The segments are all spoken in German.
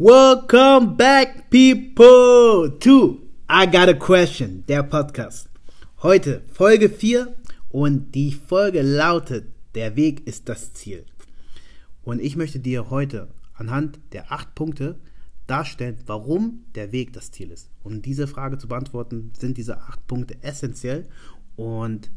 Welcome back, people, to I Got a Question, der Podcast. Heute Folge 4 und die Folge lautet, der Weg ist das Ziel. Und ich möchte dir heute anhand der acht Punkte darstellen, warum der Weg das Ziel ist. Um diese Frage zu beantworten, sind diese acht Punkte essentiell und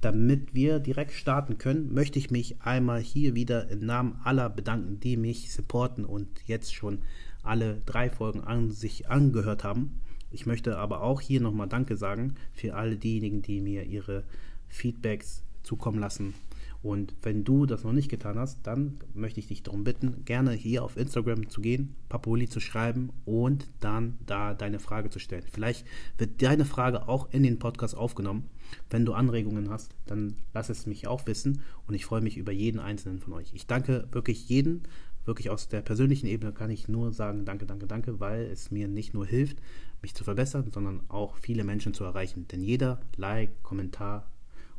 damit wir direkt starten können, möchte ich mich einmal hier wieder im Namen aller bedanken, die mich supporten und jetzt schon alle drei Folgen an sich angehört haben. Ich möchte aber auch hier nochmal Danke sagen für alle diejenigen, die mir ihre Feedbacks zukommen lassen. Und wenn du das noch nicht getan hast, dann möchte ich dich darum bitten, gerne hier auf Instagram zu gehen, Papuli zu schreiben und dann da deine Frage zu stellen. Vielleicht wird deine Frage auch in den Podcast aufgenommen. Wenn du Anregungen hast, dann lass es mich auch wissen und ich freue mich über jeden einzelnen von euch. Ich danke wirklich jeden, wirklich aus der persönlichen Ebene kann ich nur sagen, danke, danke, danke, weil es mir nicht nur hilft, mich zu verbessern, sondern auch viele Menschen zu erreichen. Denn jeder Like, Kommentar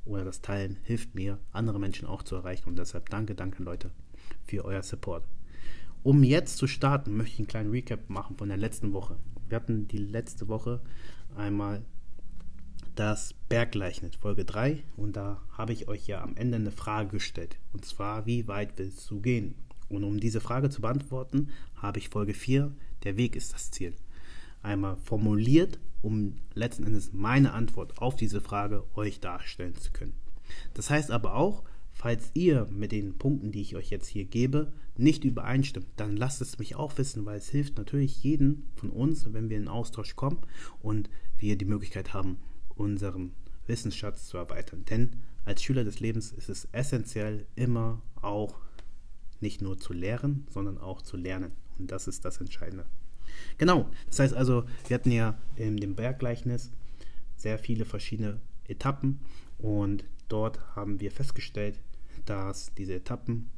oder das Teilen hilft mir, andere Menschen auch zu erreichen. Und deshalb danke, danke Leute für euer Support. Um jetzt zu starten, möchte ich einen kleinen Recap machen von der letzten Woche. Wir hatten die letzte Woche einmal das Berggleichnis, Folge 3. Und da habe ich euch ja am Ende eine Frage gestellt. Und zwar, wie weit willst du gehen? Und um diese Frage zu beantworten, habe ich Folge 4, der Weg ist das Ziel, einmal formuliert, um letzten Endes meine Antwort auf diese Frage euch darstellen zu können. Das heißt aber auch, falls ihr mit den Punkten, die ich euch jetzt hier gebe, nicht übereinstimmt, dann lasst es mich auch wissen, weil es hilft natürlich jeden von uns, wenn wir in Austausch kommen und wir die Möglichkeit haben, unseren Wissensschatz zu erweitern. Denn als Schüler des Lebens ist es essentiell, immer auch nicht nur zu lehren, sondern auch zu lernen. Und das ist das Entscheidende. Genau, das heißt also, wir hatten ja in dem Berggleichnis sehr viele verschiedene Etappen und dort haben wir festgestellt, dass diese Etappen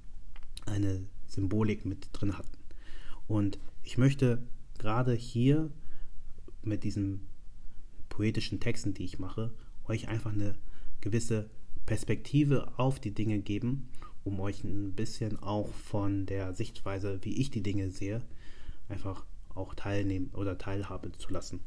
eine Symbolik mit drin hatten. Und ich möchte gerade hier mit diesen poetischen Texten, die ich mache, euch einfach eine gewisse Perspektive auf die Dinge geben, um euch ein bisschen auch von der Sichtweise, wie ich die Dinge sehe, einfach auch teilnehmen oder teilhabe zu lassen.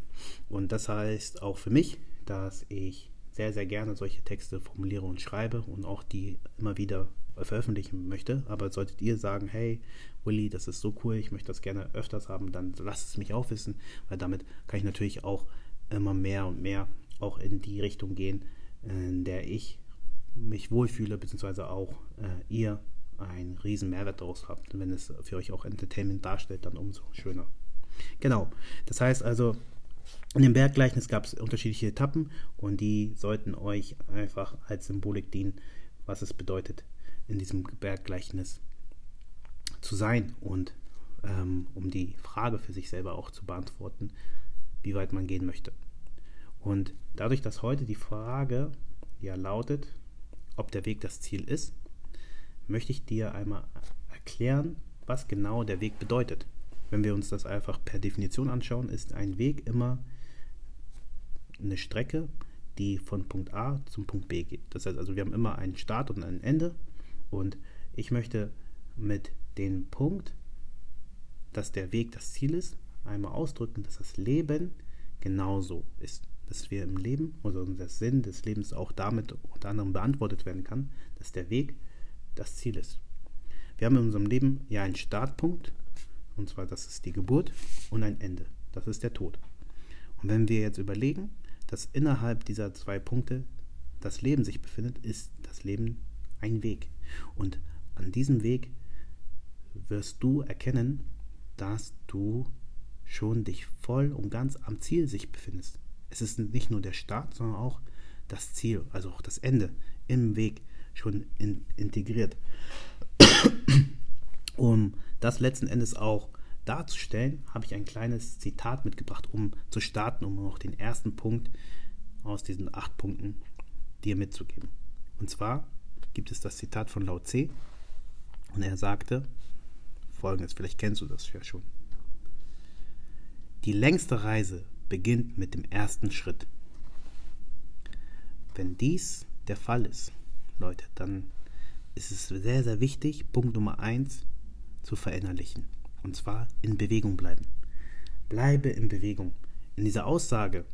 Und das heißt auch für mich, dass ich sehr, sehr gerne solche Texte formuliere und schreibe und auch die immer wieder veröffentlichen möchte. Aber solltet ihr sagen, hey, Willi, das ist so cool, ich möchte das gerne öfters haben, dann lasst es mich auch wissen, weil damit kann ich natürlich auch immer mehr und mehr auch in die Richtung gehen, in der ich mich wohlfühle, beziehungsweise auch äh, ihr einen riesen Mehrwert daraus habt. wenn es für euch auch Entertainment darstellt, dann umso schöner. Genau. Das heißt also, in dem Berggleichnis gab es unterschiedliche Etappen und die sollten euch einfach als Symbolik dienen, was es bedeutet, in diesem Berggleichnis zu sein und ähm, um die Frage für sich selber auch zu beantworten, wie weit man gehen möchte. Und dadurch, dass heute die Frage ja lautet, ob der Weg das Ziel ist, möchte ich dir einmal erklären, was genau der Weg bedeutet. Wenn wir uns das einfach per Definition anschauen, ist ein Weg immer eine Strecke, die von Punkt A zum Punkt B geht. Das heißt also, wir haben immer einen Start und ein Ende. Und ich möchte mit dem Punkt, dass der Weg das Ziel ist, einmal ausdrücken, dass das Leben genauso ist dass wir im Leben oder der Sinn des Lebens auch damit unter anderem beantwortet werden kann, dass der Weg das Ziel ist. Wir haben in unserem Leben ja einen Startpunkt, und zwar das ist die Geburt, und ein Ende, das ist der Tod. Und wenn wir jetzt überlegen, dass innerhalb dieser zwei Punkte das Leben sich befindet, ist das Leben ein Weg. Und an diesem Weg wirst du erkennen, dass du schon dich voll und ganz am Ziel sich befindest es ist nicht nur der Start, sondern auch das Ziel, also auch das Ende im Weg schon in, integriert. um das letzten Endes auch darzustellen, habe ich ein kleines Zitat mitgebracht, um zu starten, um auch den ersten Punkt aus diesen acht Punkten dir mitzugeben. Und zwar gibt es das Zitat von Lao Tse und er sagte folgendes, vielleicht kennst du das ja schon. Die längste Reise beginnt mit dem ersten Schritt. Wenn dies der Fall ist, Leute, dann ist es sehr, sehr wichtig, Punkt Nummer eins zu verinnerlichen. Und zwar in Bewegung bleiben. Bleibe in Bewegung. In dieser Aussage,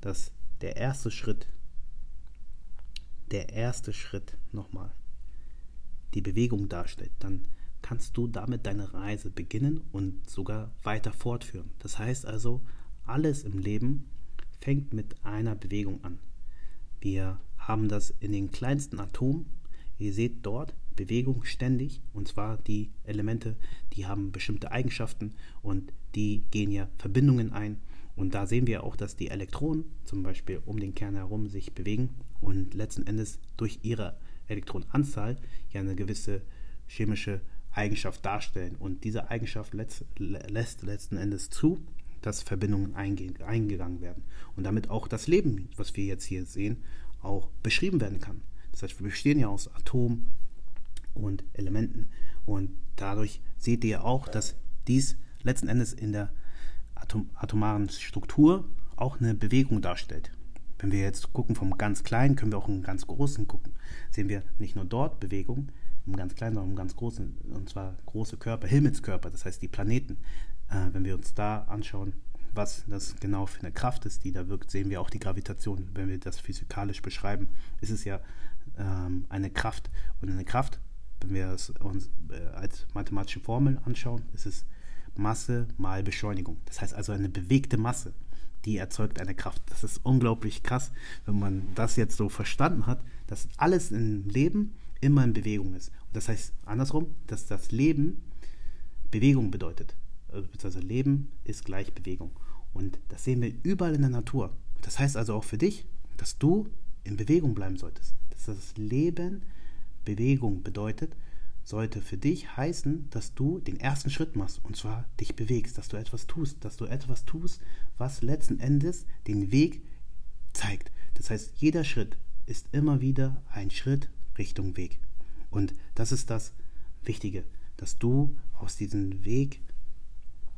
dass der erste Schritt, der erste Schritt nochmal, die Bewegung darstellt, dann kannst du damit deine Reise beginnen und sogar weiter fortführen. Das heißt also, alles im Leben fängt mit einer Bewegung an. Wir haben das in den kleinsten Atomen. Ihr seht dort Bewegung ständig und zwar die Elemente, die haben bestimmte Eigenschaften und die gehen ja Verbindungen ein. Und da sehen wir auch, dass die Elektronen zum Beispiel um den Kern herum sich bewegen und letzten Endes durch ihre Elektronenanzahl ja eine gewisse chemische Eigenschaft darstellen. Und diese Eigenschaft lässt, lässt letzten Endes zu, dass Verbindungen eingegangen werden. Und damit auch das Leben, was wir jetzt hier sehen, auch beschrieben werden kann. Das heißt, wir bestehen ja aus Atomen und Elementen. Und dadurch seht ihr auch, dass dies letzten Endes in der Atom atomaren Struktur auch eine Bewegung darstellt. Wenn wir jetzt gucken vom ganz Kleinen, können wir auch im ganz Großen gucken. Sehen wir nicht nur dort Bewegung, im ganz kleinen, sondern im ganz großen, und zwar große Körper, Himmelskörper, das heißt die Planeten. Äh, wenn wir uns da anschauen, was das genau für eine Kraft ist, die da wirkt, sehen wir auch die Gravitation. Wenn wir das physikalisch beschreiben, ist es ja ähm, eine Kraft. Und eine Kraft, wenn wir es uns äh, als mathematische Formel anschauen, ist es Masse mal Beschleunigung. Das heißt also eine bewegte Masse, die erzeugt eine Kraft. Das ist unglaublich krass, wenn man das jetzt so verstanden hat, dass alles im Leben immer in Bewegung ist. Und das heißt andersrum, dass das Leben Bewegung bedeutet. Also Leben ist gleich Bewegung. Und das sehen wir überall in der Natur. Das heißt also auch für dich, dass du in Bewegung bleiben solltest. Dass das Leben Bewegung bedeutet, sollte für dich heißen, dass du den ersten Schritt machst und zwar dich bewegst, dass du etwas tust, dass du etwas tust, was letzten Endes den Weg zeigt. Das heißt, jeder Schritt ist immer wieder ein Schritt Richtung Weg. Und das ist das Wichtige, dass du aus diesem Weg,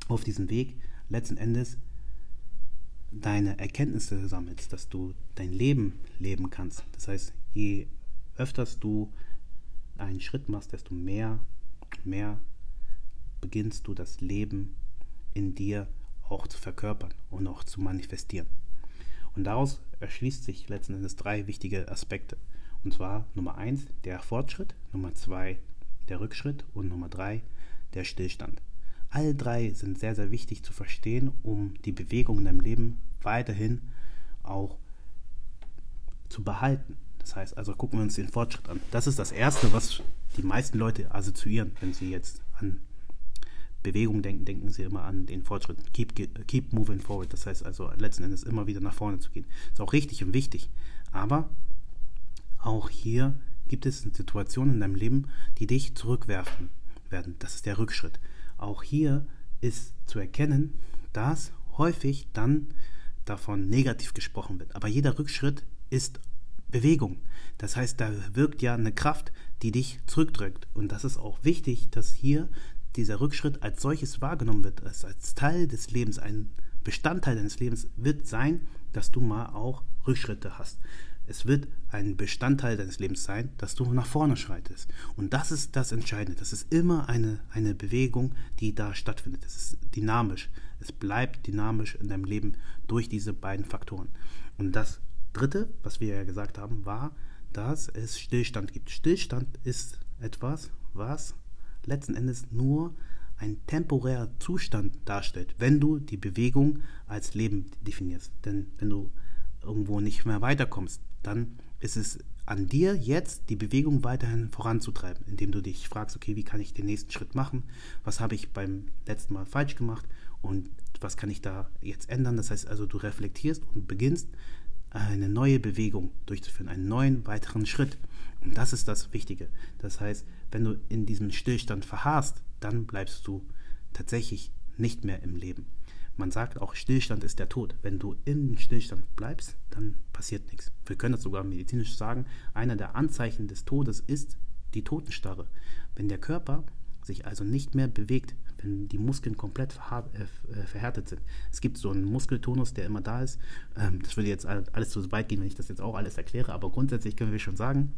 auf diesem Weg letzten Endes deine Erkenntnisse sammelst, dass du dein Leben leben kannst. Das heißt, je öfters du einen Schritt machst, desto mehr, mehr beginnst du das Leben in dir auch zu verkörpern und auch zu manifestieren. Und daraus erschließt sich letzten Endes drei wichtige Aspekte. Und zwar Nummer eins der Fortschritt, Nummer zwei der Rückschritt und Nummer drei der Stillstand. All drei sind sehr, sehr wichtig zu verstehen, um die Bewegung in deinem Leben weiterhin auch zu behalten. Das heißt, also gucken wir uns den Fortschritt an. Das ist das Erste, was die meisten Leute assoziieren, wenn sie jetzt an Bewegung denken, denken sie immer an den Fortschritt. Keep, keep moving forward. Das heißt also letzten Endes immer wieder nach vorne zu gehen. Ist auch richtig und wichtig. Aber auch hier gibt es Situationen in deinem Leben, die dich zurückwerfen werden. Das ist der Rückschritt. Auch hier ist zu erkennen, dass häufig dann davon negativ gesprochen wird. Aber jeder Rückschritt ist Bewegung. Das heißt, da wirkt ja eine Kraft, die dich zurückdrückt. Und das ist auch wichtig, dass hier dieser Rückschritt als solches wahrgenommen wird, als, als Teil des Lebens, ein Bestandteil deines Lebens wird sein, dass du mal auch Rückschritte hast. Es wird ein Bestandteil deines Lebens sein, dass du nach vorne schreitest. Und das ist das Entscheidende. Das ist immer eine, eine Bewegung, die da stattfindet. Es ist dynamisch. Es bleibt dynamisch in deinem Leben durch diese beiden Faktoren. Und das Dritte, was wir ja gesagt haben, war, dass es Stillstand gibt. Stillstand ist etwas, was letzten Endes nur ein temporärer Zustand darstellt, wenn du die Bewegung als Leben definierst. Denn wenn du irgendwo nicht mehr weiterkommst, dann ist es an dir jetzt die Bewegung weiterhin voranzutreiben, indem du dich fragst, okay, wie kann ich den nächsten Schritt machen? Was habe ich beim letzten Mal falsch gemacht und was kann ich da jetzt ändern? Das heißt also, du reflektierst und beginnst eine neue Bewegung durchzuführen, einen neuen weiteren Schritt. Und das ist das Wichtige. Das heißt, wenn du in diesem Stillstand verharrst, dann bleibst du tatsächlich nicht mehr im Leben. Man sagt auch, Stillstand ist der Tod. Wenn du im Stillstand bleibst, dann passiert nichts. Wir können das sogar medizinisch sagen. Einer der Anzeichen des Todes ist die Totenstarre. Wenn der Körper sich also nicht mehr bewegt, wenn die Muskeln komplett äh, äh, verhärtet sind. Es gibt so einen Muskeltonus, der immer da ist. Ähm, das würde jetzt alles zu weit gehen, wenn ich das jetzt auch alles erkläre, aber grundsätzlich können wir schon sagen,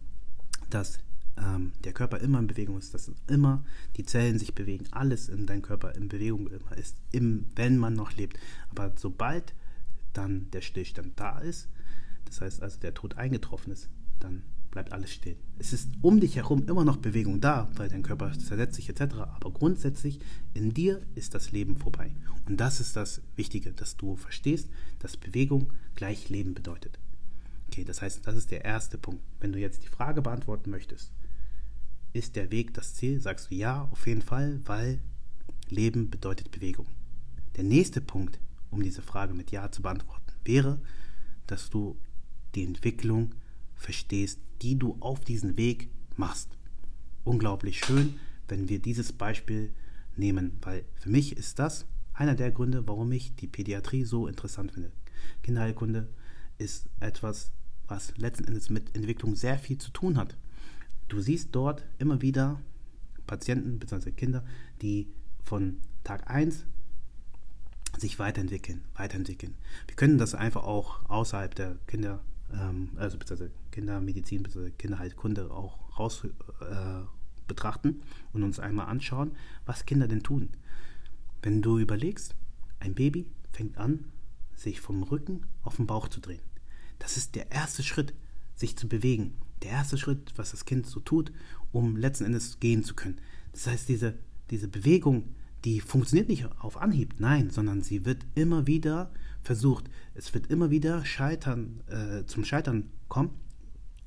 dass ähm, der Körper immer in Bewegung ist, dass immer die Zellen sich bewegen, alles in deinem Körper in Bewegung ist, im, wenn man noch lebt. Aber sobald dann der Stillstand da ist, das heißt also der Tod eingetroffen ist, dann bleibt alles still. Es ist um dich herum immer noch Bewegung da, weil dein Körper zersetzt sich etc. Aber grundsätzlich in dir ist das Leben vorbei. Und das ist das Wichtige, dass du verstehst, dass Bewegung gleich Leben bedeutet. Okay, das heißt, das ist der erste Punkt. Wenn du jetzt die Frage beantworten möchtest, ist der Weg das Ziel? Sagst du ja, auf jeden Fall, weil Leben bedeutet Bewegung. Der nächste Punkt, um diese Frage mit Ja zu beantworten, wäre, dass du die Entwicklung verstehst, die du auf diesen Weg machst. Unglaublich schön, wenn wir dieses Beispiel nehmen, weil für mich ist das einer der Gründe, warum ich die Pädiatrie so interessant finde. Kinderheilkunde ist etwas, was letzten Endes mit Entwicklung sehr viel zu tun hat. Du siehst dort immer wieder Patienten bzw. Kinder, die von Tag 1 sich weiterentwickeln, weiterentwickeln. Wir können das einfach auch außerhalb der Kinder, ähm, also beziehungsweise Kindermedizin, beziehungsweise Kinderheilkunde auch raus äh, betrachten und uns einmal anschauen, was Kinder denn tun. Wenn du überlegst, ein Baby fängt an, sich vom Rücken auf den Bauch zu drehen. Das ist der erste Schritt, sich zu bewegen. Der erste Schritt, was das Kind so tut, um letzten Endes gehen zu können. Das heißt, diese, diese Bewegung, die funktioniert nicht auf Anhieb, nein, sondern sie wird immer wieder versucht. Es wird immer wieder scheitern, äh, zum Scheitern kommen,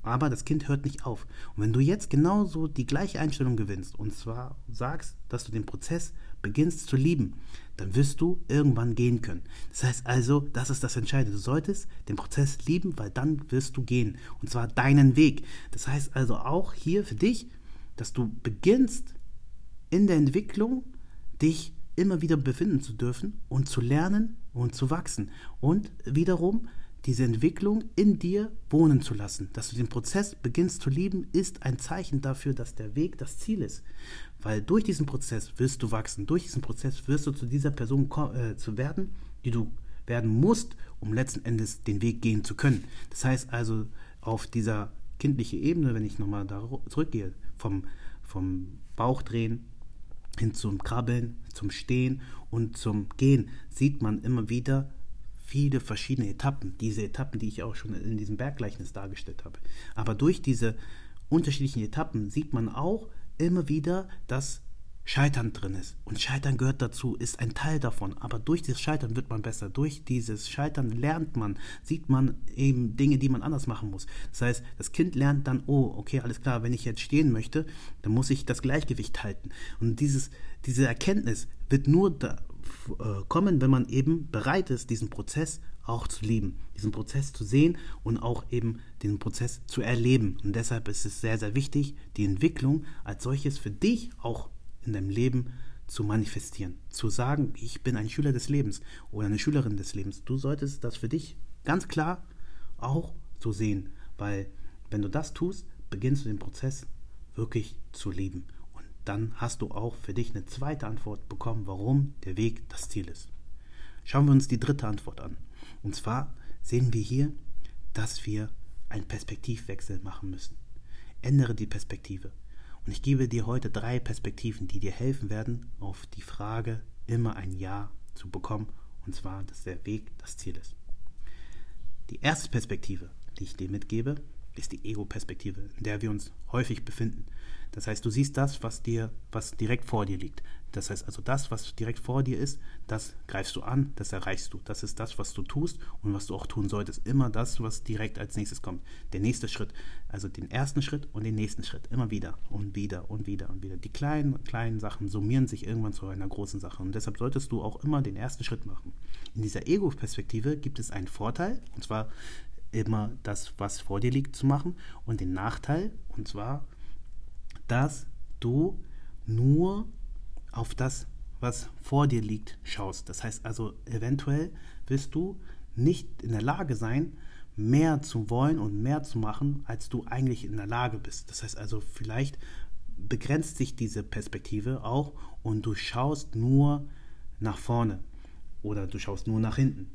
aber das Kind hört nicht auf. Und wenn du jetzt genauso die gleiche Einstellung gewinnst und zwar sagst, dass du den Prozess beginnst zu lieben, dann wirst du irgendwann gehen können. Das heißt also, das ist das Entscheidende. Du solltest den Prozess lieben, weil dann wirst du gehen. Und zwar deinen Weg. Das heißt also auch hier für dich, dass du beginnst in der Entwicklung, dich immer wieder befinden zu dürfen und zu lernen und zu wachsen. Und wiederum diese Entwicklung in dir wohnen zu lassen. Dass du den Prozess beginnst zu lieben, ist ein Zeichen dafür, dass der Weg das Ziel ist. Weil durch diesen Prozess wirst du wachsen. Durch diesen Prozess wirst du zu dieser Person äh, zu werden, die du werden musst, um letzten Endes den Weg gehen zu können. Das heißt also, auf dieser kindlichen Ebene, wenn ich nochmal da zurückgehe, vom, vom Bauchdrehen hin zum Krabbeln, zum Stehen und zum Gehen, sieht man immer wieder, viele verschiedene Etappen, diese Etappen, die ich auch schon in diesem Berggleichnis dargestellt habe. Aber durch diese unterschiedlichen Etappen sieht man auch immer wieder, dass Scheitern drin ist. Und Scheitern gehört dazu, ist ein Teil davon. Aber durch dieses Scheitern wird man besser. Durch dieses Scheitern lernt man, sieht man eben Dinge, die man anders machen muss. Das heißt, das Kind lernt dann, oh, okay, alles klar, wenn ich jetzt stehen möchte, dann muss ich das Gleichgewicht halten. Und dieses, diese Erkenntnis wird nur da, kommen, wenn man eben bereit ist, diesen Prozess auch zu lieben, diesen Prozess zu sehen und auch eben den Prozess zu erleben. Und deshalb ist es sehr, sehr wichtig, die Entwicklung als solches für dich auch in deinem Leben zu manifestieren. Zu sagen, ich bin ein Schüler des Lebens oder eine Schülerin des Lebens. Du solltest das für dich ganz klar auch so sehen, weil wenn du das tust, beginnst du den Prozess wirklich zu lieben dann hast du auch für dich eine zweite Antwort bekommen, warum der Weg das Ziel ist. Schauen wir uns die dritte Antwort an. Und zwar sehen wir hier, dass wir einen Perspektivwechsel machen müssen. Ändere die Perspektive. Und ich gebe dir heute drei Perspektiven, die dir helfen werden, auf die Frage immer ein Ja zu bekommen. Und zwar, dass der Weg das Ziel ist. Die erste Perspektive, die ich dir mitgebe, ist die Ego-Perspektive, in der wir uns häufig befinden. Das heißt, du siehst das, was dir, was direkt vor dir liegt. Das heißt also, das, was direkt vor dir ist, das greifst du an, das erreichst du. Das ist das, was du tust und was du auch tun solltest. Immer das, was direkt als nächstes kommt. Der nächste Schritt, also den ersten Schritt und den nächsten Schritt. Immer wieder und wieder und wieder und wieder. Die kleinen, kleinen Sachen summieren sich irgendwann zu einer großen Sache. Und deshalb solltest du auch immer den ersten Schritt machen. In dieser Ego-Perspektive gibt es einen Vorteil, und zwar immer das, was vor dir liegt, zu machen und den Nachteil, und zwar dass du nur auf das, was vor dir liegt, schaust. Das heißt also, eventuell wirst du nicht in der Lage sein, mehr zu wollen und mehr zu machen, als du eigentlich in der Lage bist. Das heißt also, vielleicht begrenzt sich diese Perspektive auch und du schaust nur nach vorne oder du schaust nur nach hinten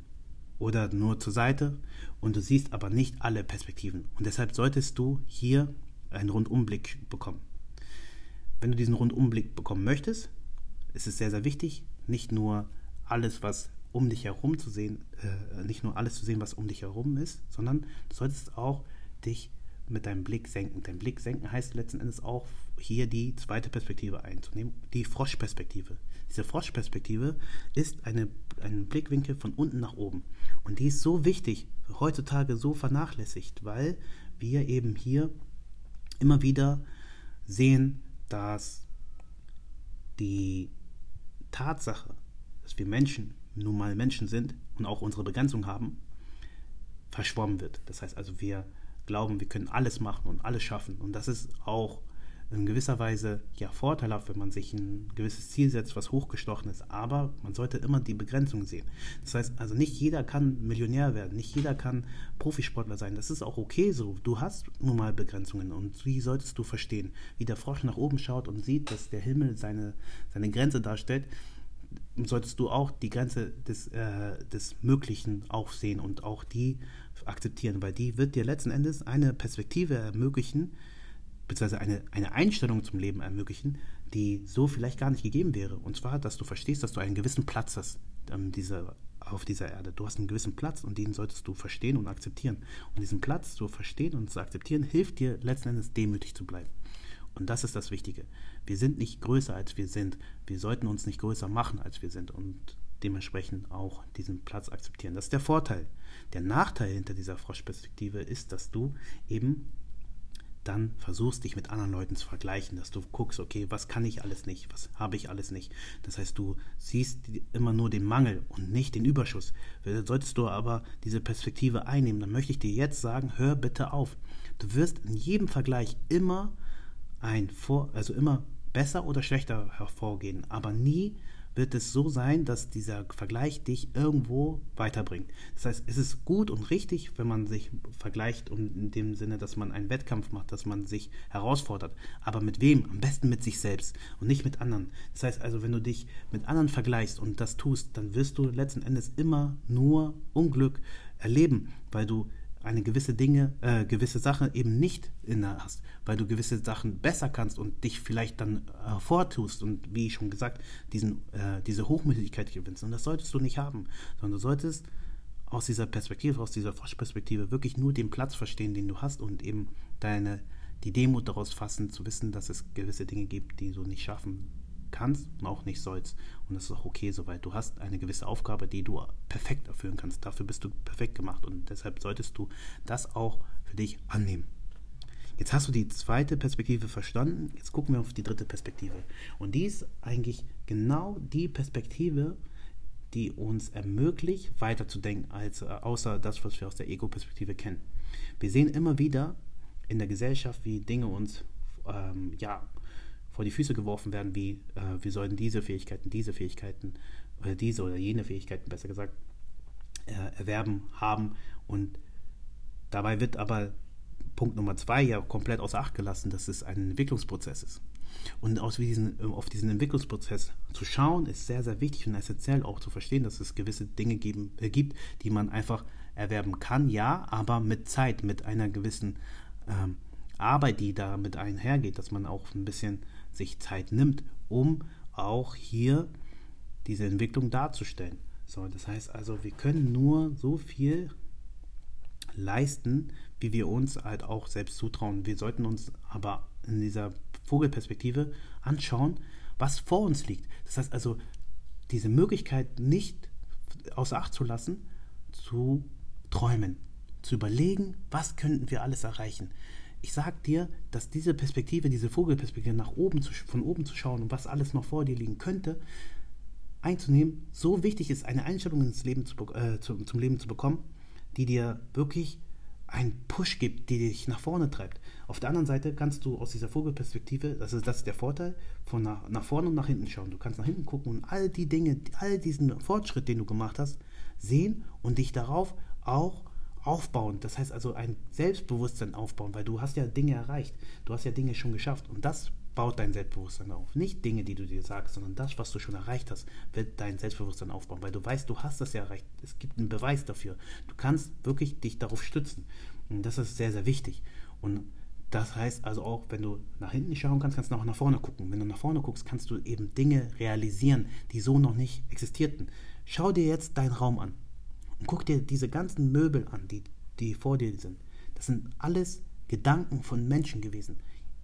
oder nur zur Seite und du siehst aber nicht alle Perspektiven. Und deshalb solltest du hier einen Rundumblick bekommen. Wenn du diesen Rundumblick bekommen möchtest, ist es sehr, sehr wichtig, nicht nur alles, was um dich herum zu sehen, äh, nicht nur alles zu sehen, was um dich herum ist, sondern du solltest auch dich mit deinem Blick senken. Dein Blick senken heißt letzten Endes auch hier die zweite Perspektive einzunehmen, die Froschperspektive. Diese Froschperspektive ist eine, ein Blickwinkel von unten nach oben. Und die ist so wichtig, heutzutage so vernachlässigt, weil wir eben hier immer wieder sehen, dass die Tatsache, dass wir Menschen nun mal Menschen sind und auch unsere Begrenzung haben, verschwommen wird. Das heißt also, wir glauben, wir können alles machen und alles schaffen. Und das ist auch in gewisser Weise ja vorteilhaft, wenn man sich ein gewisses Ziel setzt, was hochgestochen ist. Aber man sollte immer die Begrenzung sehen. Das heißt also, nicht jeder kann Millionär werden, nicht jeder kann Profisportler sein. Das ist auch okay so. Du hast nun mal Begrenzungen und die solltest du verstehen. Wie der Frosch nach oben schaut und sieht, dass der Himmel seine, seine Grenze darstellt, solltest du auch die Grenze des, äh, des Möglichen auch sehen und auch die akzeptieren, weil die wird dir letzten Endes eine Perspektive ermöglichen, beziehungsweise eine, eine Einstellung zum Leben ermöglichen, die so vielleicht gar nicht gegeben wäre. Und zwar, dass du verstehst, dass du einen gewissen Platz hast ähm, diese, auf dieser Erde. Du hast einen gewissen Platz und den solltest du verstehen und akzeptieren. Und diesen Platz zu verstehen und zu akzeptieren, hilft dir letzten Endes demütig zu bleiben. Und das ist das Wichtige. Wir sind nicht größer, als wir sind. Wir sollten uns nicht größer machen, als wir sind. Und dementsprechend auch diesen Platz akzeptieren. Das ist der Vorteil. Der Nachteil hinter dieser Froschperspektive ist, dass du eben dann versuchst, dich mit anderen Leuten zu vergleichen, dass du guckst, okay, was kann ich alles nicht, was habe ich alles nicht. Das heißt, du siehst immer nur den Mangel und nicht den Überschuss. Solltest du aber diese Perspektive einnehmen, dann möchte ich dir jetzt sagen, hör bitte auf. Du wirst in jedem Vergleich immer ein Vor, also immer besser oder schlechter hervorgehen, aber nie wird es so sein, dass dieser Vergleich dich irgendwo weiterbringt. Das heißt, es ist gut und richtig, wenn man sich vergleicht und in dem Sinne, dass man einen Wettkampf macht, dass man sich herausfordert. Aber mit wem? Am besten mit sich selbst und nicht mit anderen. Das heißt also, wenn du dich mit anderen vergleichst und das tust, dann wirst du letzten Endes immer nur Unglück erleben, weil du eine gewisse Dinge, äh, gewisse Sache eben nicht inne hast, weil du gewisse Sachen besser kannst und dich vielleicht dann hervortust und wie schon gesagt, diesen, äh, diese Hochmütigkeit gewinnst. Und das solltest du nicht haben, sondern du solltest aus dieser Perspektive, aus dieser Forschperspektive wirklich nur den Platz verstehen, den du hast und eben deine, die Demut daraus fassen, zu wissen, dass es gewisse Dinge gibt, die du nicht schaffen kannst und auch nicht sollst. Und das ist auch okay soweit. Du hast eine gewisse Aufgabe, die du perfekt erfüllen kannst. Dafür bist du perfekt gemacht und deshalb solltest du das auch für dich annehmen. Jetzt hast du die zweite Perspektive verstanden. Jetzt gucken wir auf die dritte Perspektive. Und die ist eigentlich genau die Perspektive, die uns ermöglicht, weiterzudenken, als äh, außer das, was wir aus der Ego-Perspektive kennen. Wir sehen immer wieder in der Gesellschaft, wie Dinge uns ähm, ja, vor die Füße geworfen werden, wie äh, wir sollten diese Fähigkeiten, diese Fähigkeiten oder diese oder jene Fähigkeiten, besser gesagt, äh, erwerben, haben. Und dabei wird aber Punkt Nummer zwei ja komplett außer Acht gelassen, dass es ein Entwicklungsprozess ist. Und aus diesen, auf diesen Entwicklungsprozess zu schauen, ist sehr, sehr wichtig und essentiell auch zu verstehen, dass es gewisse Dinge geben, äh, gibt, die man einfach erwerben kann, ja, aber mit Zeit, mit einer gewissen ähm, Arbeit, die damit einhergeht, dass man auch ein bisschen sich Zeit nimmt, um auch hier diese Entwicklung darzustellen. So, das heißt also, wir können nur so viel leisten, wie wir uns halt auch selbst zutrauen. Wir sollten uns aber in dieser Vogelperspektive anschauen, was vor uns liegt. Das heißt also, diese Möglichkeit nicht außer Acht zu lassen, zu träumen, zu überlegen, was könnten wir alles erreichen ich sag dir, dass diese Perspektive, diese Vogelperspektive nach oben zu, von oben zu schauen und was alles noch vor dir liegen könnte, einzunehmen, so wichtig ist, eine Einstellung ins Leben zu, äh, zum, zum Leben zu bekommen, die dir wirklich einen Push gibt, die dich nach vorne treibt. Auf der anderen Seite kannst du aus dieser Vogelperspektive, das ist, das ist der Vorteil, von nach, nach vorne und nach hinten schauen. Du kannst nach hinten gucken und all die Dinge, all diesen Fortschritt, den du gemacht hast, sehen und dich darauf auch aufbauen. Das heißt also ein Selbstbewusstsein aufbauen, weil du hast ja Dinge erreicht. Du hast ja Dinge schon geschafft und das baut dein Selbstbewusstsein auf. Nicht Dinge, die du dir sagst, sondern das, was du schon erreicht hast, wird dein Selbstbewusstsein aufbauen, weil du weißt, du hast das ja erreicht. Es gibt einen Beweis dafür. Du kannst wirklich dich darauf stützen. Und das ist sehr, sehr wichtig. Und das heißt also auch, wenn du nach hinten schauen kannst, kannst du auch nach vorne gucken. Wenn du nach vorne guckst, kannst du eben Dinge realisieren, die so noch nicht existierten. Schau dir jetzt deinen Raum an und guck dir diese ganzen Möbel an, die, die vor dir sind. Das sind alles Gedanken von Menschen gewesen.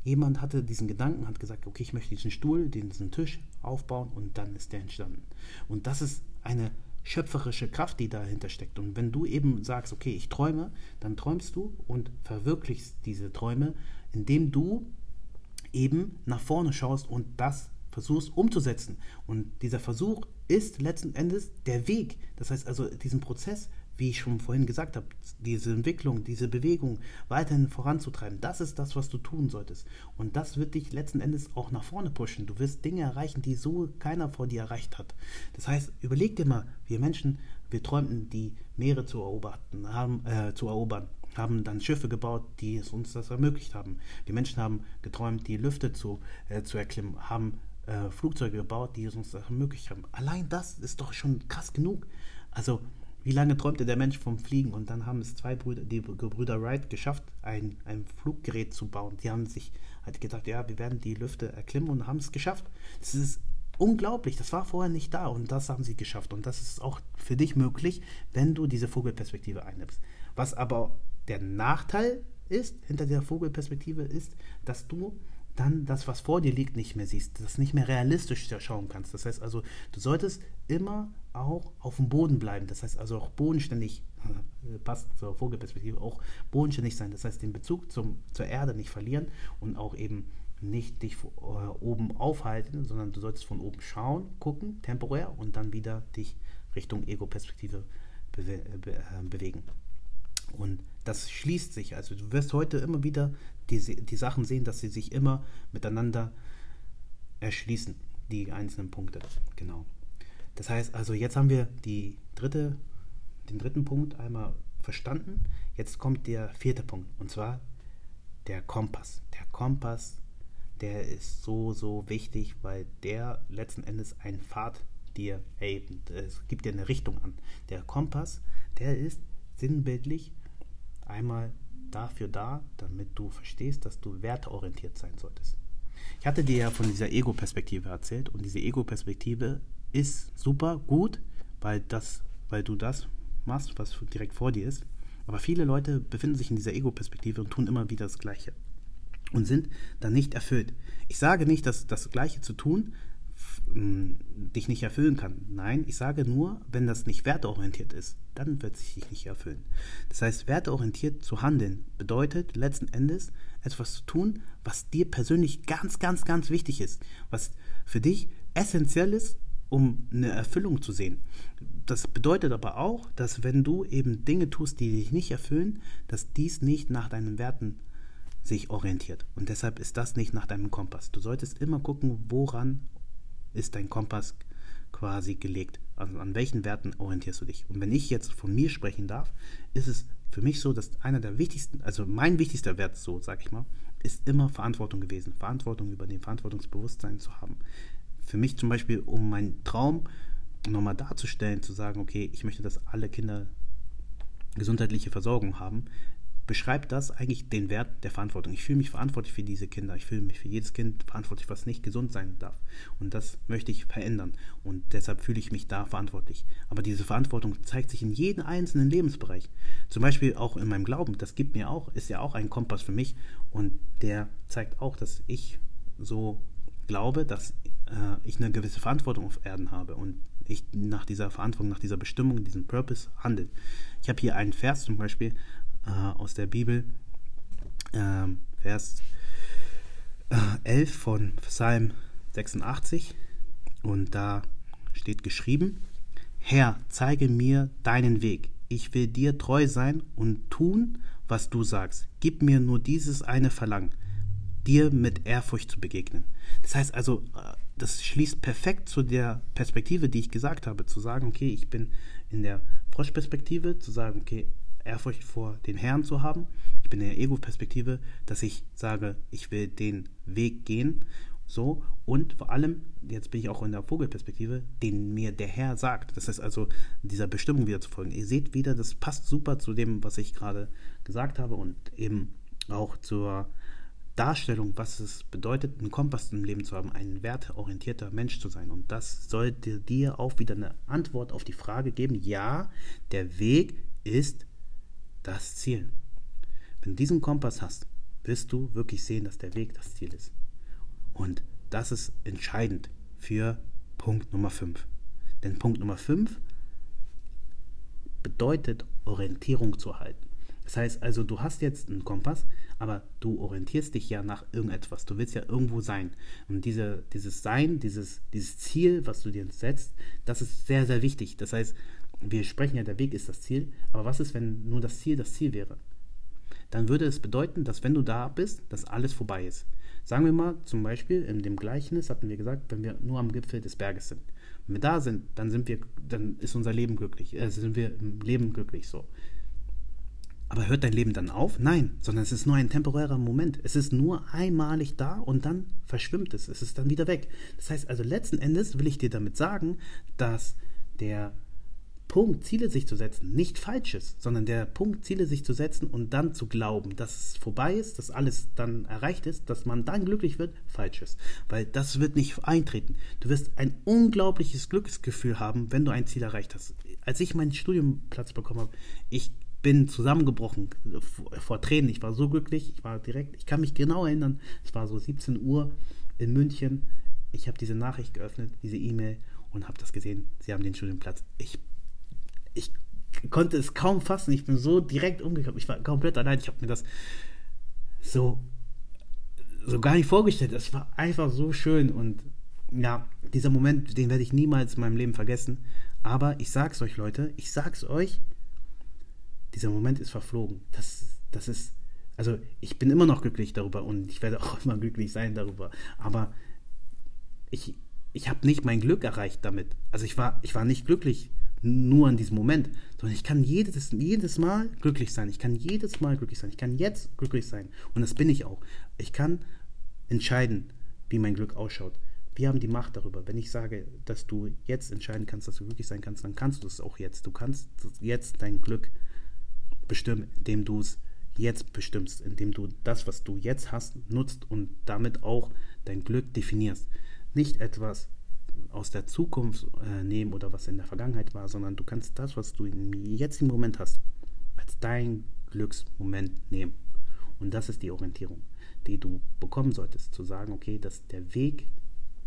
Jemand hatte diesen Gedanken, hat gesagt, okay, ich möchte diesen Stuhl, diesen Tisch aufbauen und dann ist der entstanden. Und das ist eine schöpferische Kraft, die dahinter steckt. Und wenn du eben sagst, okay, ich träume, dann träumst du und verwirklichst diese Träume, indem du eben nach vorne schaust und das versuchst umzusetzen. Und dieser Versuch ist letzten Endes der Weg. Das heißt also, diesen Prozess wie ich schon vorhin gesagt habe, diese Entwicklung, diese Bewegung weiterhin voranzutreiben, das ist das, was du tun solltest. Und das wird dich letzten Endes auch nach vorne pushen. Du wirst Dinge erreichen, die so keiner vor dir erreicht hat. Das heißt, überleg dir mal, wir Menschen, wir träumten, die Meere zu erobern, haben, äh, zu erobern, haben dann Schiffe gebaut, die es uns das ermöglicht haben. Die Menschen haben geträumt, die Lüfte zu, äh, zu erklimmen, haben äh, Flugzeuge gebaut, die uns das ermöglicht haben. Allein das ist doch schon krass genug. Also wie lange träumte der Mensch vom Fliegen? Und dann haben es zwei Brüder, die Gebrüder Wright geschafft, ein, ein Fluggerät zu bauen. Die haben sich halt gedacht, ja, wir werden die Lüfte erklimmen und haben es geschafft. Das ist unglaublich, das war vorher nicht da und das haben sie geschafft. Und das ist auch für dich möglich, wenn du diese Vogelperspektive einnimmst. Was aber der Nachteil ist, hinter der Vogelperspektive, ist, dass du dann das, was vor dir liegt, nicht mehr siehst, das nicht mehr realistisch schauen kannst. Das heißt also, du solltest immer auch auf dem Boden bleiben. Das heißt also auch bodenständig, passt zur Vogelperspektive, auch bodenständig sein. Das heißt, den Bezug zum, zur Erde nicht verlieren und auch eben nicht dich äh, oben aufhalten, sondern du solltest von oben schauen, gucken, temporär und dann wieder dich Richtung Ego-Perspektive bewe be äh, bewegen. Und das schließt sich. Also du wirst heute immer wieder die, die Sachen sehen, dass sie sich immer miteinander erschließen, die einzelnen Punkte. Genau. Das heißt also, jetzt haben wir die dritte, den dritten Punkt einmal verstanden. Jetzt kommt der vierte Punkt und zwar der Kompass. Der Kompass, der ist so, so wichtig, weil der letzten Endes ein Pfad dir, hey, es gibt dir eine Richtung an. Der Kompass, der ist sinnbildlich einmal dafür da, damit du verstehst, dass du werteorientiert sein solltest. Ich hatte dir ja von dieser Ego-Perspektive erzählt und diese Ego-Perspektive ist super gut, weil, das, weil du das machst, was direkt vor dir ist. Aber viele Leute befinden sich in dieser Ego-Perspektive und tun immer wieder das Gleiche und sind dann nicht erfüllt. Ich sage nicht, dass das Gleiche zu tun dich nicht erfüllen kann. Nein, ich sage nur, wenn das nicht werteorientiert ist, dann wird sich nicht erfüllen. Das heißt, werteorientiert zu handeln bedeutet letzten Endes etwas zu tun, was dir persönlich ganz, ganz, ganz wichtig ist, was für dich essentiell ist, um eine Erfüllung zu sehen. Das bedeutet aber auch, dass wenn du eben Dinge tust, die dich nicht erfüllen, dass dies nicht nach deinen Werten sich orientiert. Und deshalb ist das nicht nach deinem Kompass. Du solltest immer gucken, woran ist dein Kompass quasi gelegt? Also an welchen Werten orientierst du dich? Und wenn ich jetzt von mir sprechen darf, ist es für mich so, dass einer der wichtigsten, also mein wichtigster Wert, so sag ich mal, ist immer Verantwortung gewesen. Verantwortung über den Verantwortungsbewusstsein zu haben. Für mich zum Beispiel, um meinen Traum nochmal darzustellen, zu sagen, okay, ich möchte, dass alle Kinder gesundheitliche Versorgung haben, beschreibt das eigentlich den Wert der Verantwortung. Ich fühle mich verantwortlich für diese Kinder. Ich fühle mich für jedes Kind verantwortlich, was nicht gesund sein darf. Und das möchte ich verändern. Und deshalb fühle ich mich da verantwortlich. Aber diese Verantwortung zeigt sich in jedem einzelnen Lebensbereich. Zum Beispiel auch in meinem Glauben. Das gibt mir auch, ist ja auch ein Kompass für mich. Und der zeigt auch, dass ich so glaube, dass äh, ich eine gewisse Verantwortung auf Erden habe und ich nach dieser Verantwortung, nach dieser Bestimmung, diesem Purpose handle. Ich habe hier einen Vers zum Beispiel aus der Bibel, äh, Vers äh, 11 von Psalm 86. Und da steht geschrieben, Herr, zeige mir deinen Weg. Ich will dir treu sein und tun, was du sagst. Gib mir nur dieses eine Verlangen, dir mit Ehrfurcht zu begegnen. Das heißt also, äh, das schließt perfekt zu der Perspektive, die ich gesagt habe, zu sagen, okay, ich bin in der Froschperspektive, zu sagen, okay, Ehrfurcht vor den Herrn zu haben. Ich bin in der Ego-Perspektive, dass ich sage, ich will den Weg gehen. So, und vor allem, jetzt bin ich auch in der Vogelperspektive, den mir der Herr sagt. Das heißt also, dieser Bestimmung wieder zu folgen. Ihr seht wieder, das passt super zu dem, was ich gerade gesagt habe und eben auch zur Darstellung, was es bedeutet, einen Kompass im Leben zu haben, ein werteorientierter Mensch zu sein. Und das sollte dir auch wieder eine Antwort auf die Frage geben, ja, der Weg ist das Ziel. Wenn du diesen Kompass hast, wirst du wirklich sehen, dass der Weg das Ziel ist. Und das ist entscheidend für Punkt Nummer 5. Denn Punkt Nummer 5 bedeutet Orientierung zu halten. Das heißt also, du hast jetzt einen Kompass, aber du orientierst dich ja nach irgendetwas. Du willst ja irgendwo sein. Und diese, dieses Sein, dieses, dieses Ziel, was du dir setzt, das ist sehr, sehr wichtig. Das heißt, wir sprechen ja, der Weg ist das Ziel, aber was ist, wenn nur das Ziel das Ziel wäre? Dann würde es bedeuten, dass wenn du da bist, dass alles vorbei ist. Sagen wir mal zum Beispiel, in dem Gleichnis hatten wir gesagt, wenn wir nur am Gipfel des Berges sind. Wenn wir da sind, dann sind wir, dann ist unser Leben glücklich, äh, sind wir im Leben glücklich so. Aber hört dein Leben dann auf? Nein, sondern es ist nur ein temporärer Moment. Es ist nur einmalig da und dann verschwimmt es. Es ist dann wieder weg. Das heißt also, letzten Endes will ich dir damit sagen, dass der Punkt, Ziele sich zu setzen, nicht falsch ist, sondern der Punkt, Ziele sich zu setzen und dann zu glauben, dass es vorbei ist, dass alles dann erreicht ist, dass man dann glücklich wird, falsch ist. Weil das wird nicht eintreten. Du wirst ein unglaubliches Glücksgefühl haben, wenn du ein Ziel erreicht hast. Als ich meinen Studiumplatz bekommen habe, ich bin zusammengebrochen vor, vor Tränen. Ich war so glücklich, ich war direkt, ich kann mich genau erinnern, es war so 17 Uhr in München. Ich habe diese Nachricht geöffnet, diese E-Mail und habe das gesehen. Sie haben den Studienplatz. Ich ich konnte es kaum fassen. Ich bin so direkt umgekommen. Ich war komplett allein. Ich habe mir das so, so gar nicht vorgestellt. Es war einfach so schön. Und ja, dieser Moment, den werde ich niemals in meinem Leben vergessen. Aber ich sag's euch, Leute, ich sag's euch, dieser Moment ist verflogen. Das, das ist, also ich bin immer noch glücklich darüber und ich werde auch immer glücklich sein darüber. Aber ich, ich habe nicht mein Glück erreicht damit. Also ich war, ich war nicht glücklich nur an diesem Moment, sondern ich kann jedes, jedes Mal glücklich sein. Ich kann jedes Mal glücklich sein. Ich kann jetzt glücklich sein. Und das bin ich auch. Ich kann entscheiden, wie mein Glück ausschaut. Wir haben die Macht darüber. Wenn ich sage, dass du jetzt entscheiden kannst, dass du glücklich sein kannst, dann kannst du es auch jetzt. Du kannst jetzt dein Glück bestimmen, indem du es jetzt bestimmst, indem du das, was du jetzt hast, nutzt und damit auch dein Glück definierst. Nicht etwas aus der Zukunft äh, nehmen oder was in der Vergangenheit war, sondern du kannst das, was du im jetzigen Moment hast, als dein Glücksmoment nehmen. Und das ist die Orientierung, die du bekommen solltest, zu sagen, okay, dass der Weg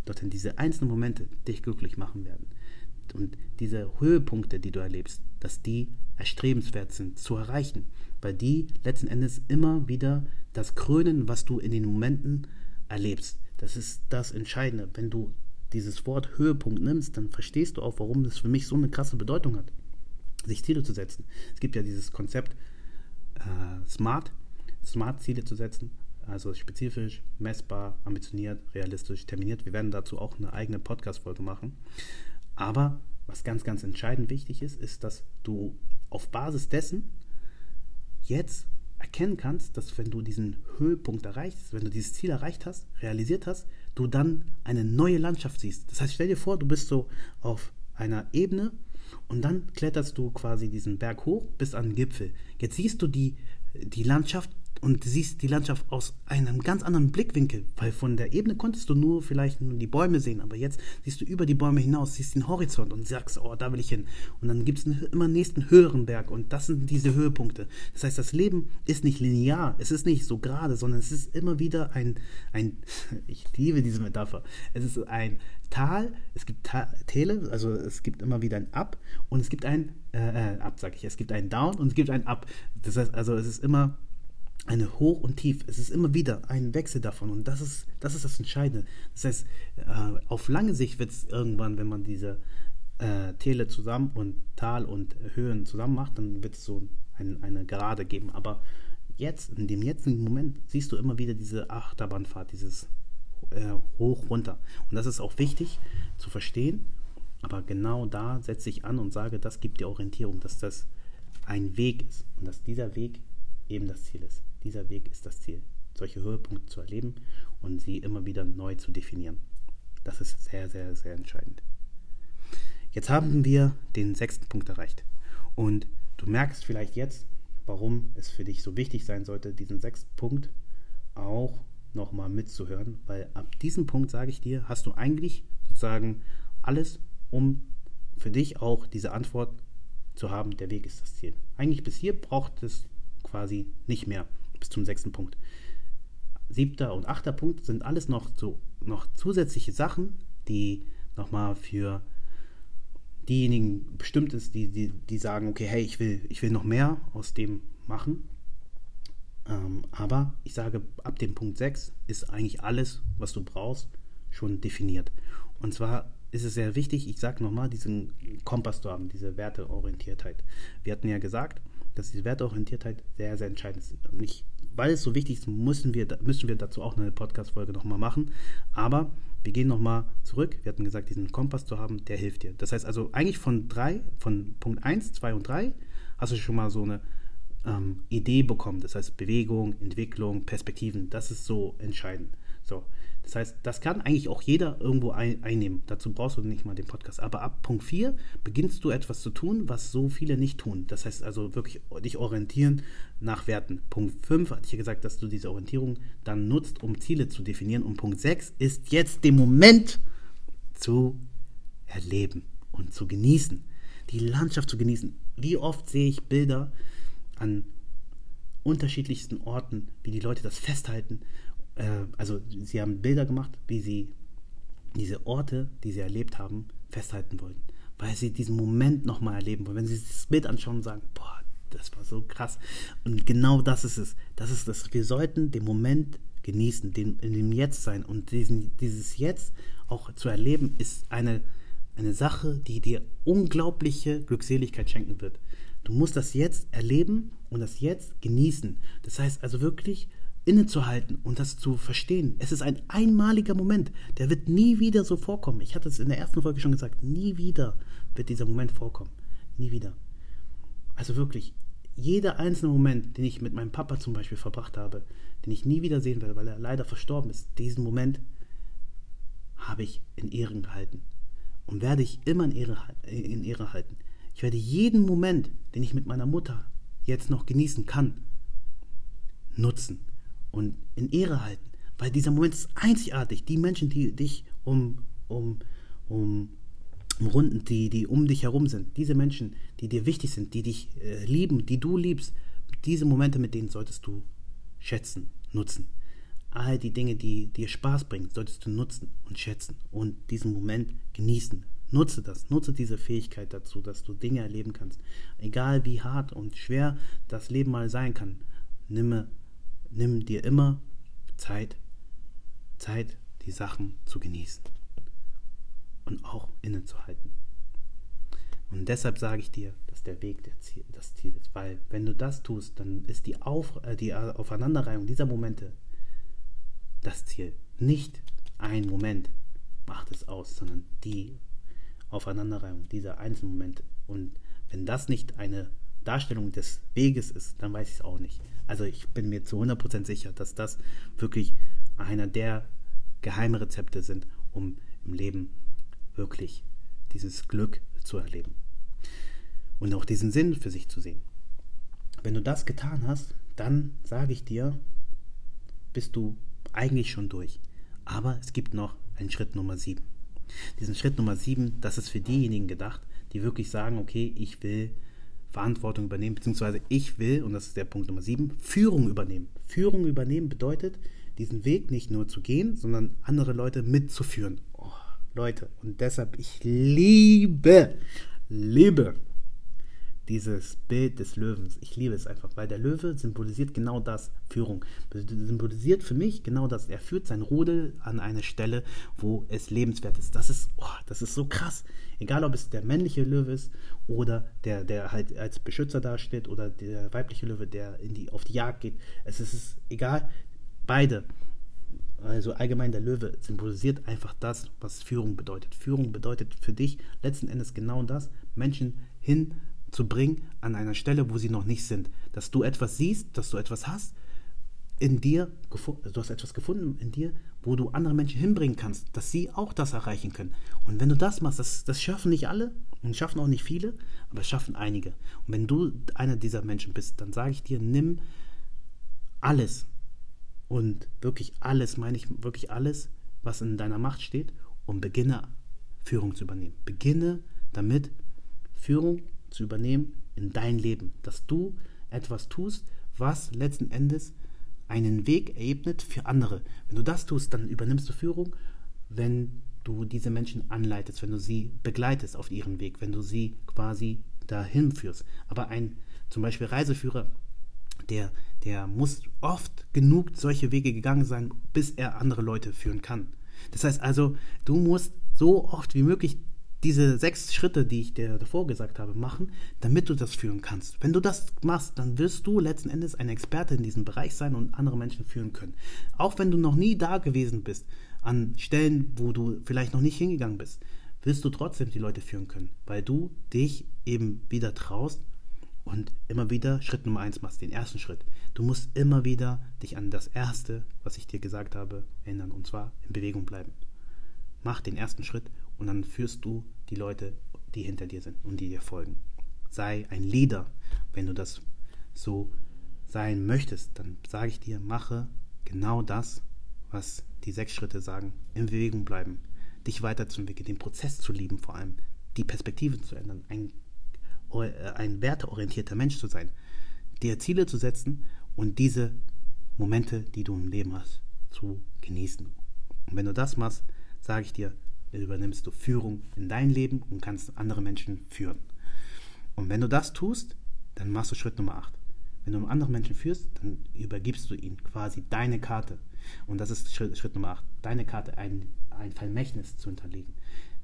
dorthin, diese einzelnen Momente dich glücklich machen werden. Und diese Höhepunkte, die du erlebst, dass die erstrebenswert sind zu erreichen, weil die letzten Endes immer wieder das krönen, was du in den Momenten erlebst. Das ist das Entscheidende. Wenn du dieses Wort Höhepunkt nimmst, dann verstehst du auch, warum das für mich so eine krasse Bedeutung hat, sich Ziele zu setzen. Es gibt ja dieses Konzept äh, SMART, SMART-Ziele zu setzen, also spezifisch, messbar, ambitioniert, realistisch, terminiert. Wir werden dazu auch eine eigene Podcast-Folge machen. Aber was ganz, ganz entscheidend wichtig ist, ist, dass du auf Basis dessen jetzt erkennen kannst, dass wenn du diesen Höhepunkt erreichst, wenn du dieses Ziel erreicht hast, realisiert hast, du dann eine neue Landschaft siehst. Das heißt, stell dir vor, du bist so auf einer Ebene und dann kletterst du quasi diesen Berg hoch bis an den Gipfel. Jetzt siehst du die, die Landschaft und siehst die Landschaft aus einem ganz anderen Blickwinkel, weil von der Ebene konntest du nur vielleicht nur die Bäume sehen, aber jetzt siehst du über die Bäume hinaus, siehst den Horizont und sagst, oh, da will ich hin. Und dann gibt es immer nächsten höheren Berg und das sind diese Höhepunkte. Das heißt, das Leben ist nicht linear, es ist nicht so gerade, sondern es ist immer wieder ein, ein ich liebe diese Metapher, es ist ein Tal, es gibt Ta Täle, also es gibt immer wieder ein Up und es gibt ein, äh, äh Up, sag ich, es gibt ein Down und es gibt ein Up. Das heißt, also es ist immer eine Hoch und Tief. Es ist immer wieder ein Wechsel davon und das ist das, ist das Entscheidende. Das heißt, äh, auf lange Sicht wird es irgendwann, wenn man diese äh, Täle zusammen und Tal und Höhen zusammen macht, dann wird es so ein, eine Gerade geben. Aber jetzt, in dem jetzigen Moment, siehst du immer wieder diese Achterbahnfahrt, dieses äh, Hoch, runter. Und das ist auch wichtig zu verstehen. Aber genau da setze ich an und sage, das gibt die Orientierung, dass das ein Weg ist und dass dieser Weg eben das Ziel ist. Dieser Weg ist das Ziel, solche Höhepunkte zu erleben und sie immer wieder neu zu definieren. Das ist sehr, sehr, sehr entscheidend. Jetzt haben wir den sechsten Punkt erreicht. Und du merkst vielleicht jetzt, warum es für dich so wichtig sein sollte, diesen sechsten Punkt auch nochmal mitzuhören, weil ab diesem Punkt, sage ich dir, hast du eigentlich sozusagen alles, um für dich auch diese Antwort zu haben, der Weg ist das Ziel. Eigentlich bis hier braucht es quasi nicht mehr, bis zum sechsten Punkt. Siebter und achter Punkt sind alles noch so noch zusätzliche Sachen, die nochmal für diejenigen bestimmt ist, die, die, die sagen, okay, hey, ich will, ich will noch mehr aus dem machen. Ähm, aber ich sage, ab dem Punkt 6 ist eigentlich alles, was du brauchst, schon definiert. Und zwar ist es sehr wichtig, ich sage nochmal, diesen Kompass zu haben, diese Werteorientiertheit. Wir hatten ja gesagt, dass diese Werteorientiertheit sehr, sehr entscheidend ist. Nicht, weil es so wichtig ist, müssen wir, müssen wir dazu auch eine Podcast-Folge nochmal machen. Aber wir gehen nochmal zurück. Wir hatten gesagt, diesen Kompass zu haben, der hilft dir. Das heißt also, eigentlich von drei, von Punkt 1, 2 und 3 hast du schon mal so eine ähm, Idee bekommen. Das heißt, Bewegung, Entwicklung, Perspektiven, das ist so entscheidend. So, das heißt, das kann eigentlich auch jeder irgendwo ein, einnehmen. Dazu brauchst du nicht mal den Podcast. Aber ab Punkt 4 beginnst du etwas zu tun, was so viele nicht tun. Das heißt also wirklich dich orientieren nach Werten. Punkt 5 hatte ich ja gesagt, dass du diese Orientierung dann nutzt, um Ziele zu definieren. Und Punkt 6 ist jetzt den Moment zu erleben und zu genießen. Die Landschaft zu genießen. Wie oft sehe ich Bilder an unterschiedlichsten Orten, wie die Leute das festhalten äh, also sie haben Bilder gemacht, wie sie diese Orte, die sie erlebt haben, festhalten wollen. Weil sie diesen Moment nochmal erleben wollen. Wenn sie das Bild anschauen und sagen, boah, das war so krass. Und genau das ist es. Das ist das. Wir sollten den Moment genießen, den, in dem Jetzt sein. Und diesen, dieses Jetzt auch zu erleben, ist eine, eine Sache, die dir unglaubliche Glückseligkeit schenken wird. Du musst das Jetzt erleben und das Jetzt genießen. Das heißt also wirklich innezuhalten und das zu verstehen. Es ist ein einmaliger Moment, der wird nie wieder so vorkommen. Ich hatte es in der ersten Folge schon gesagt, nie wieder wird dieser Moment vorkommen. Nie wieder. Also wirklich, jeder einzelne Moment, den ich mit meinem Papa zum Beispiel verbracht habe, den ich nie wieder sehen werde, weil er leider verstorben ist, diesen Moment habe ich in Ehren gehalten und werde ich immer in Ehre, in Ehre halten. Ich werde jeden Moment, den ich mit meiner Mutter jetzt noch genießen kann, nutzen und in Ehre halten. Weil dieser Moment ist einzigartig. Die Menschen, die dich um, um, um, umrunden, die, die um dich herum sind, diese Menschen, die dir wichtig sind, die dich äh, lieben, die du liebst, diese Momente mit denen solltest du schätzen, nutzen. All die Dinge, die dir Spaß bringen, solltest du nutzen und schätzen und diesen Moment genießen. Nutze das, nutze diese Fähigkeit dazu, dass du Dinge erleben kannst. Egal wie hart und schwer das Leben mal sein kann, nimm nimm dir immer Zeit, Zeit, die Sachen zu genießen und auch innezuhalten. Und deshalb sage ich dir, dass der Weg der Ziel, das Ziel ist. Weil wenn du das tust, dann ist die, Auf, äh, die Aufeinanderreihung dieser Momente das Ziel. Nicht ein Moment macht es aus, sondern die Aufeinanderreihung dieser einzelnen Momente. Und wenn das nicht eine Darstellung des Weges ist, dann weiß ich es auch nicht. Also ich bin mir zu 100% sicher, dass das wirklich einer der Geheimrezepte sind, um im Leben wirklich dieses Glück zu erleben. Und auch diesen Sinn für sich zu sehen. Wenn du das getan hast, dann sage ich dir, bist du eigentlich schon durch. Aber es gibt noch einen Schritt Nummer 7. Diesen Schritt Nummer 7, das ist für diejenigen gedacht, die wirklich sagen, okay, ich will Verantwortung übernehmen, beziehungsweise ich will, und das ist der Punkt Nummer 7, Führung übernehmen. Führung übernehmen bedeutet, diesen Weg nicht nur zu gehen, sondern andere Leute mitzuführen. Oh, Leute, und deshalb, ich liebe, liebe dieses Bild des Löwens. Ich liebe es einfach, weil der Löwe symbolisiert genau das, Führung. Symbolisiert für mich genau das. Er führt sein Rudel an eine Stelle, wo es lebenswert ist. Das ist, oh, das ist so krass. Egal, ob es der männliche Löwe ist oder der, der halt als Beschützer dasteht oder der weibliche Löwe, der in die, auf die Jagd geht. Es ist, es ist egal. Beide. Also allgemein der Löwe symbolisiert einfach das, was Führung bedeutet. Führung bedeutet für dich letzten Endes genau das, Menschen hin zu bringen an einer Stelle, wo sie noch nicht sind. Dass du etwas siehst, dass du etwas hast in dir, du hast etwas gefunden in dir, wo du andere Menschen hinbringen kannst, dass sie auch das erreichen können. Und wenn du das machst, das, das schaffen nicht alle und schaffen auch nicht viele, aber schaffen einige. Und wenn du einer dieser Menschen bist, dann sage ich dir, nimm alles, und wirklich alles, meine ich wirklich alles, was in deiner Macht steht, und beginne Führung zu übernehmen. Beginne damit, Führung zu übernehmen in dein Leben, dass du etwas tust, was letzten Endes einen Weg ebnet für andere. Wenn du das tust, dann übernimmst du Führung, wenn du diese Menschen anleitest, wenn du sie begleitest auf ihrem Weg, wenn du sie quasi dahin führst. Aber ein zum Beispiel Reiseführer, der, der muss oft genug solche Wege gegangen sein, bis er andere Leute führen kann. Das heißt also, du musst so oft wie möglich diese sechs Schritte, die ich dir davor gesagt habe, machen, damit du das führen kannst. Wenn du das machst, dann wirst du letzten Endes ein Experte in diesem Bereich sein und andere Menschen führen können. Auch wenn du noch nie da gewesen bist, an Stellen, wo du vielleicht noch nicht hingegangen bist, wirst du trotzdem die Leute führen können, weil du dich eben wieder traust und immer wieder Schritt Nummer eins machst, den ersten Schritt. Du musst immer wieder dich an das erste, was ich dir gesagt habe, erinnern und zwar in Bewegung bleiben. Mach den ersten Schritt und dann führst du die Leute, die hinter dir sind und die dir folgen. Sei ein Leader, wenn du das so sein möchtest, dann sage ich dir, mache genau das, was die sechs Schritte sagen. In Bewegung bleiben, dich weiterzuentwickeln, den Prozess zu lieben vor allem, die Perspektive zu ändern, ein, äh, ein werteorientierter Mensch zu sein, dir Ziele zu setzen und diese Momente, die du im Leben hast, zu genießen. Und wenn du das machst, sage ich dir, übernimmst du Führung in dein Leben und kannst andere Menschen führen. Und wenn du das tust, dann machst du Schritt Nummer 8. Wenn du andere Menschen führst, dann übergibst du ihnen quasi deine Karte. Und das ist Schritt, Schritt Nummer 8. Deine Karte, ein, ein Vermächtnis zu hinterlegen.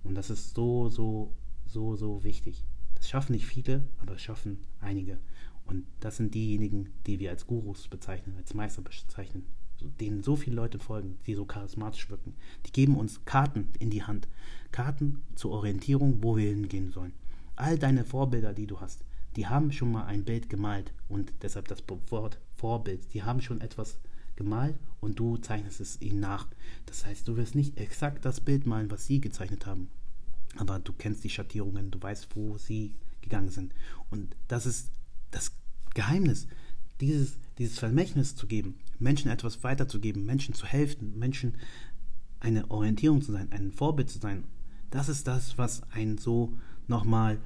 Und das ist so, so, so, so wichtig. Das schaffen nicht viele, aber das schaffen einige. Und das sind diejenigen, die wir als Gurus bezeichnen, als Meister bezeichnen denen so viele Leute folgen, die so charismatisch wirken. Die geben uns Karten in die Hand. Karten zur Orientierung, wo wir hingehen sollen. All deine Vorbilder, die du hast, die haben schon mal ein Bild gemalt und deshalb das Wort Vorbild. Die haben schon etwas gemalt und du zeichnest es ihnen nach. Das heißt, du wirst nicht exakt das Bild malen, was sie gezeichnet haben. Aber du kennst die Schattierungen, du weißt, wo sie gegangen sind. Und das ist das Geheimnis dieses, dieses Vermächtnis zu geben, Menschen etwas weiterzugeben, Menschen zu helfen, Menschen eine Orientierung zu sein, ein Vorbild zu sein, das ist das, was einen so nochmal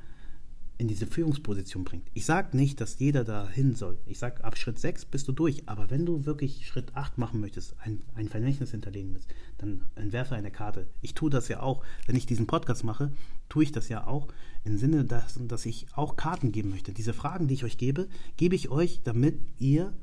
in diese Führungsposition bringt. Ich sage nicht, dass jeder dahin soll. Ich sage, ab Schritt 6 bist du durch. Aber wenn du wirklich Schritt 8 machen möchtest, ein, ein Vermächtnis hinterlegen willst, dann entwerfe eine Karte. Ich tue das ja auch. Wenn ich diesen Podcast mache, tue ich das ja auch im Sinne, dass, dass ich auch Karten geben möchte. Diese Fragen, die ich euch gebe, gebe ich euch, damit ihr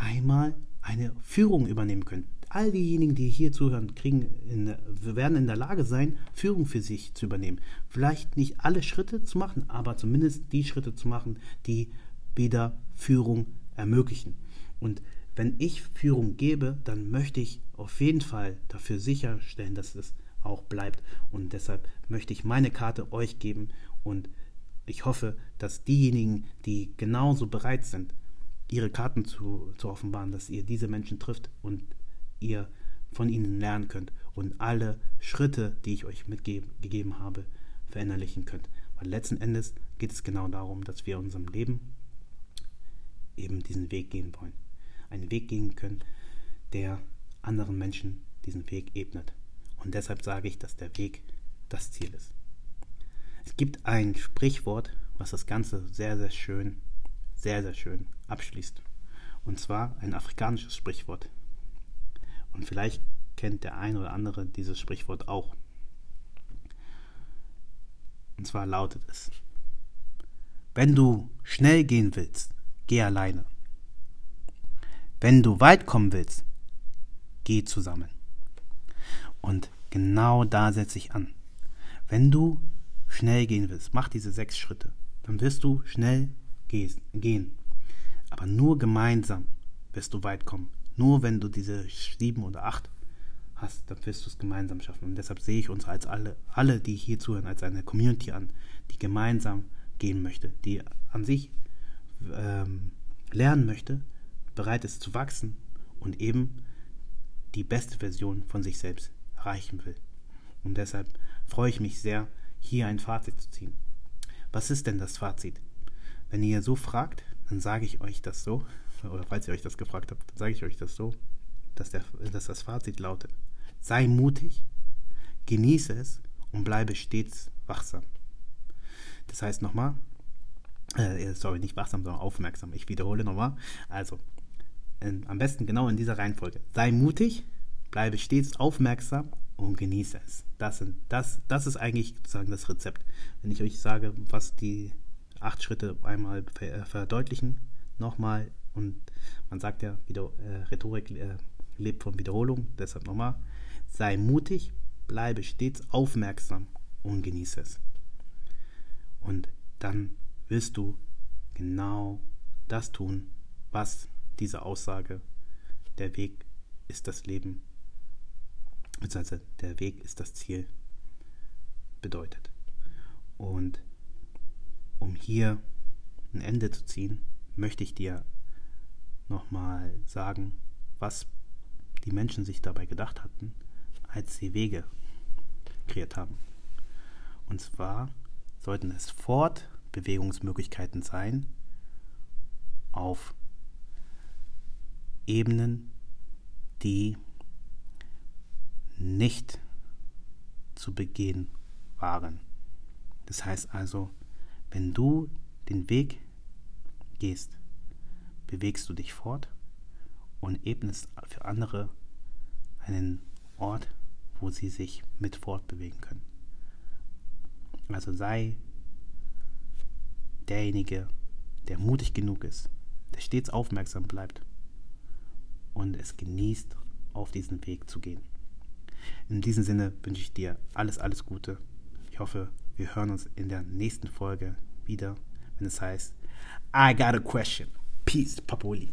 einmal eine Führung übernehmen könnt all diejenigen, die hier zuhören, kriegen in, werden in der Lage sein, Führung für sich zu übernehmen. Vielleicht nicht alle Schritte zu machen, aber zumindest die Schritte zu machen, die wieder Führung ermöglichen. Und wenn ich Führung gebe, dann möchte ich auf jeden Fall dafür sicherstellen, dass es auch bleibt. Und deshalb möchte ich meine Karte euch geben und ich hoffe, dass diejenigen, die genauso bereit sind, ihre Karten zu, zu offenbaren, dass ihr diese Menschen trifft und ihr von ihnen lernen könnt und alle Schritte, die ich euch mitgegeben habe, verinnerlichen könnt. Weil letzten Endes geht es genau darum, dass wir in unserem Leben eben diesen Weg gehen wollen. Einen Weg gehen können, der anderen Menschen diesen Weg ebnet. Und deshalb sage ich, dass der Weg das Ziel ist. Es gibt ein Sprichwort, was das Ganze sehr, sehr schön, sehr, sehr schön abschließt. Und zwar ein afrikanisches Sprichwort. Und vielleicht kennt der eine oder andere dieses Sprichwort auch. Und zwar lautet es, wenn du schnell gehen willst, geh alleine. Wenn du weit kommen willst, geh zusammen. Und genau da setze ich an. Wenn du schnell gehen willst, mach diese sechs Schritte, dann wirst du schnell gehen. Aber nur gemeinsam wirst du weit kommen. Nur wenn du diese sieben oder acht hast, dann wirst du es gemeinsam schaffen. Und deshalb sehe ich uns als alle, alle, die hier zuhören, als eine Community an, die gemeinsam gehen möchte, die an sich ähm, lernen möchte, bereit ist zu wachsen und eben die beste Version von sich selbst erreichen will. Und deshalb freue ich mich sehr, hier ein Fazit zu ziehen. Was ist denn das Fazit? Wenn ihr so fragt, dann sage ich euch das so oder falls ihr euch das gefragt habt, dann sage ich euch das so. dass, der, dass das Fazit lautet, sei mutig, genieße es und bleibe stets wachsam. Das heißt nochmal, äh, sorry, nicht wachsam, sondern aufmerksam. Ich wiederhole nochmal. Also, in, am besten genau in dieser Reihenfolge. Sei mutig, bleibe stets aufmerksam und genieße es. Das, sind, das, das ist eigentlich sozusagen das Rezept. Wenn ich euch sage, was die acht Schritte einmal äh, verdeutlichen, nochmal, und man sagt ja, wieder, äh, Rhetorik äh, lebt von Wiederholung, deshalb nochmal, sei mutig, bleibe stets aufmerksam und genieße es. Und dann wirst du genau das tun, was diese Aussage, der Weg ist das Leben, beziehungsweise der Weg ist das Ziel, bedeutet. Und um hier ein Ende zu ziehen, möchte ich dir nochmal sagen, was die Menschen sich dabei gedacht hatten, als sie Wege kreiert haben. Und zwar sollten es Fortbewegungsmöglichkeiten sein auf Ebenen, die nicht zu begehen waren. Das heißt also, wenn du den Weg gehst, bewegst du dich fort und ebnest für andere einen Ort, wo sie sich mit fortbewegen können. Also sei derjenige, der mutig genug ist, der stets aufmerksam bleibt und es genießt, auf diesen Weg zu gehen. In diesem Sinne wünsche ich dir alles, alles Gute. Ich hoffe, wir hören uns in der nächsten Folge wieder, wenn es heißt I got a question. Peace, Papoli.